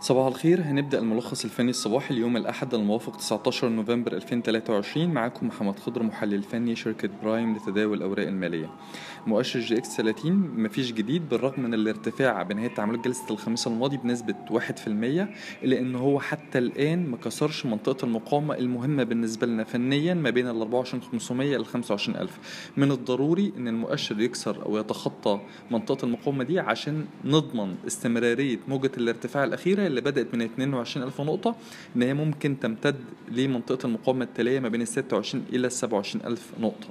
صباح الخير. هنبدأ الملخص الفني الصباحي اليوم الأحد الموافق 19 نوفمبر 2023 معاكم محمد خضر محلل فني شركة برايم لتداول الأوراق المالية. مؤشر EGX 30 مفيش جديد بالرغم من الارتفاع بنهاية تعاملات جلسة الخميس الماضي بنسبة 1% إلا إن هو حتى الآن ما كسرش منطقة المقاومة المهمة بالنسبة لنا فنيا ما بين ال 24500 إلى 25000 من الضروري إن المؤشر يكسر أو يتخطى منطقة المقاومة دي عشان نضمن استمرارية موجة الارتفاع الأخيرة اللي بدأت من 22000 نقطة إن هي ممكن تمتد لمنطقة المقاومة التالية ما بين ال 26 إلى ال 27000 نقطة.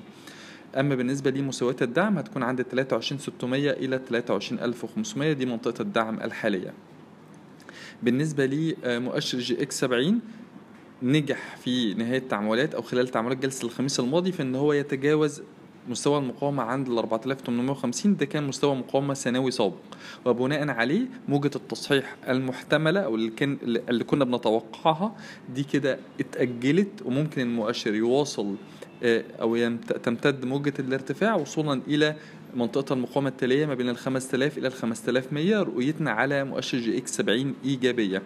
أما بالنسبة لمستويات الدعم هتكون عند 23600 إلى 23500 دي منطقة الدعم الحالية. بالنسبة لمؤشر EGX 70 نجح في نهاية تعاملات أو خلال تعاملات جلسة الخميس الماضي في إن هو يتجاوز مستوى المقاومة عند ال 4850 ده كان مستوى مقاومة سنوي سابق. وبناء عليه موجة التصحيح المحتملة أو اللي, كان اللي كنا بنتوقعها دي كده اتأجلت وممكن المؤشر يواصل أو تمتد موجة الارتفاع وصولا إلى منطقة المقاومة التالية ما بين ال 5000 إلى ال 5100 رؤيتنا على مؤشر EGX 70 إيجابية.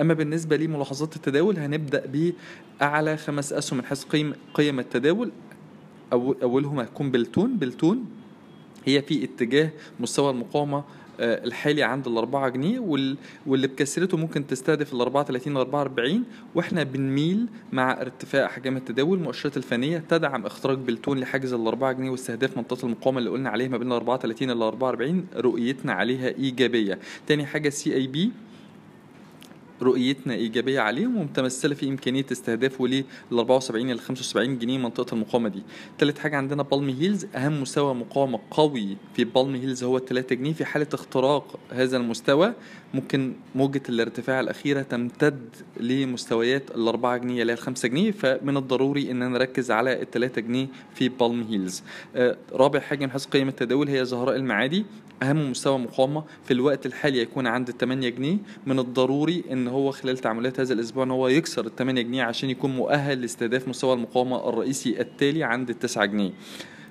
أما بالنسبة لملاحظات التداول هنبدأ بأعلى خمس أسهم من حيث قيم قيم التداول. أول أولهم هتكون بلتون. بلتون هي في اتجاه مستوى المقاومة الحالي عند ال 4 جنيه واللي بكسرته ممكن تستهدف ال 34 ل 44 وإحنا بنميل مع ارتفاع احجام التداول المؤشرات الفنية تدعم اختراق بلتون لحاجز ال 4 جنيه واستهداف منطقة المقاومة اللي قلنا عليها ما بين ال 34 ل 44 رؤيتنا عليها إيجابية. تاني حاجة CIB رؤيتنا إيجابية عليهم ومتمثلة في إمكانية استهدافه لل 74 إلى 75 جنيه منطقة المقاومة دي. ثالث حاجة عندنا بالم هيلز أهم مستوى مقاومة قوي في بالم هيلز هو 3 جنيه في حالة اختراق هذا المستوى ممكن موجة الارتفاع الأخيرة تمتد لمستويات ال 4 جنيه إلى 5 جنيه فمن الضروري إن نركز على ال 3 جنيه في هيلز. آه رابع حاجة من حيث قيم التداول هي زهراء المعادي أهم مستوى مقاومة في الوقت الحالي يكون عند 8 جنيه من الضروري إن هو خلال تعاملات هذا الأسبوع إن هو يكسر ال 8 جنيه عشان يكون مؤهل لاستهداف مستوى المقاومة الرئيسي التالي عند ال 9 جنيه.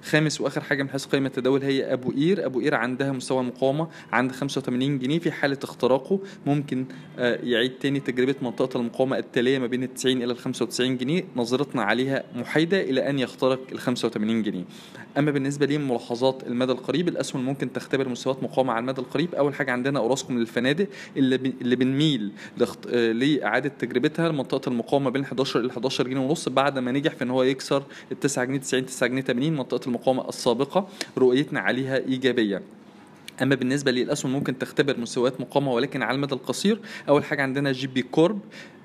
خامس وآخر حاجة من حيث قيمة التداول هي أبو قير أبو قير عندها مستوى المقاومه عند 85 جنيه في حالة اختراقه. ممكن يعيد تاني تجربة منطقة المقاومة التالية ما بين ال 90 إلى ال 95 جنيه. نظرتنا عليها محايدة إلى أن يخترق ال 85 جنيه. أما بالنسبة لملاحظات المدى القريب الأسهم ممكن تختبر مستويات مقاومة على المدى القريب. أول حاجة عندنا أوراسكوم للفنادق اللي. اللي بنميل لخت... لإعادة تجربتها. لمنطقه المقاومة بين 11 إلى 11 جنيه ونص. بعد ما نجح في إن هو يكسر ال 9 جنيه 90 9 جنيه 80 منطقة المقاومة السابقة رؤيتنا عليها إيجابية. أما بالنسبة للأسهم ممكن تختبر مستويات مقاومة ولكن على المدى القصير أول حاجة عندنا GB Corp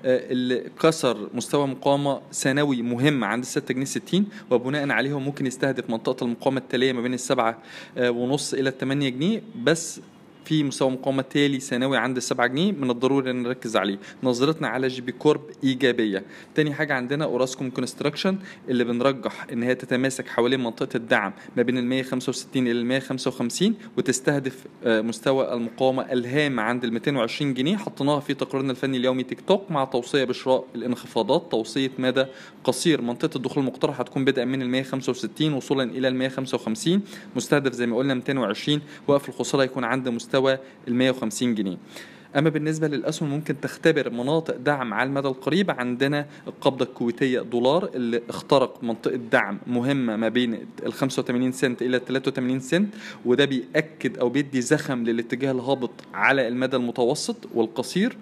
اللي كسر مستوى مقاومة سنوي مهم عند 6 جنيه 60 وبناء عليه ممكن يستهدف منطقة المقاومة التالية ما بين السبعة ونص إلى 8 جنيه بس في مستوى مقاومه تالي سنوي عند السبعة جنيه من الضروري إن نركز عليه. نظرتنا على جي بي كورب إيجابية. تاني حاجة عندنا أوراسكوم كونستراكشن اللي بنرجح إن هي تتماسك حوالين منطقة الدعم ما بين ال 165 إلى ال 155 وتستهدف مستوى المقاومة الهام عند ال 220 جنيه. حطيناها في تقريرنا الفني اليومي take stock مع توصية بشراء الانخفاضات. توصية مدى قصير. منطقة الدخول المقترح هتكون بدءا من ال 165 وصولا إلى ال 155 مستهدف زي ما قلنا 220 وقف الخسارة يكون عند مستوى مستوى ال 150 جنيه. أما بالنسبة للأسهم ممكن تختبر مناطق دعم على المدى القريب. عندنا القبضة الكويتية دولار اللي اخترق منطقة دعم مهمة ما بين ال 85 سنت إلى 83 سنت وده بيأكد أو بيدي زخم للاتجاه الهابط على المدى المتوسط والقصير.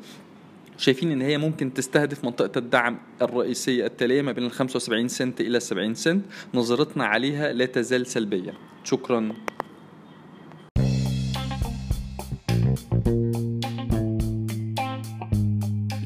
شايفين إن هي ممكن تستهدف منطقة الدعم الرئيسية التالية ما بين ال 75 سنت إلى 70 سنت. نظرتنا عليها لا تزال سلبية. شكرا.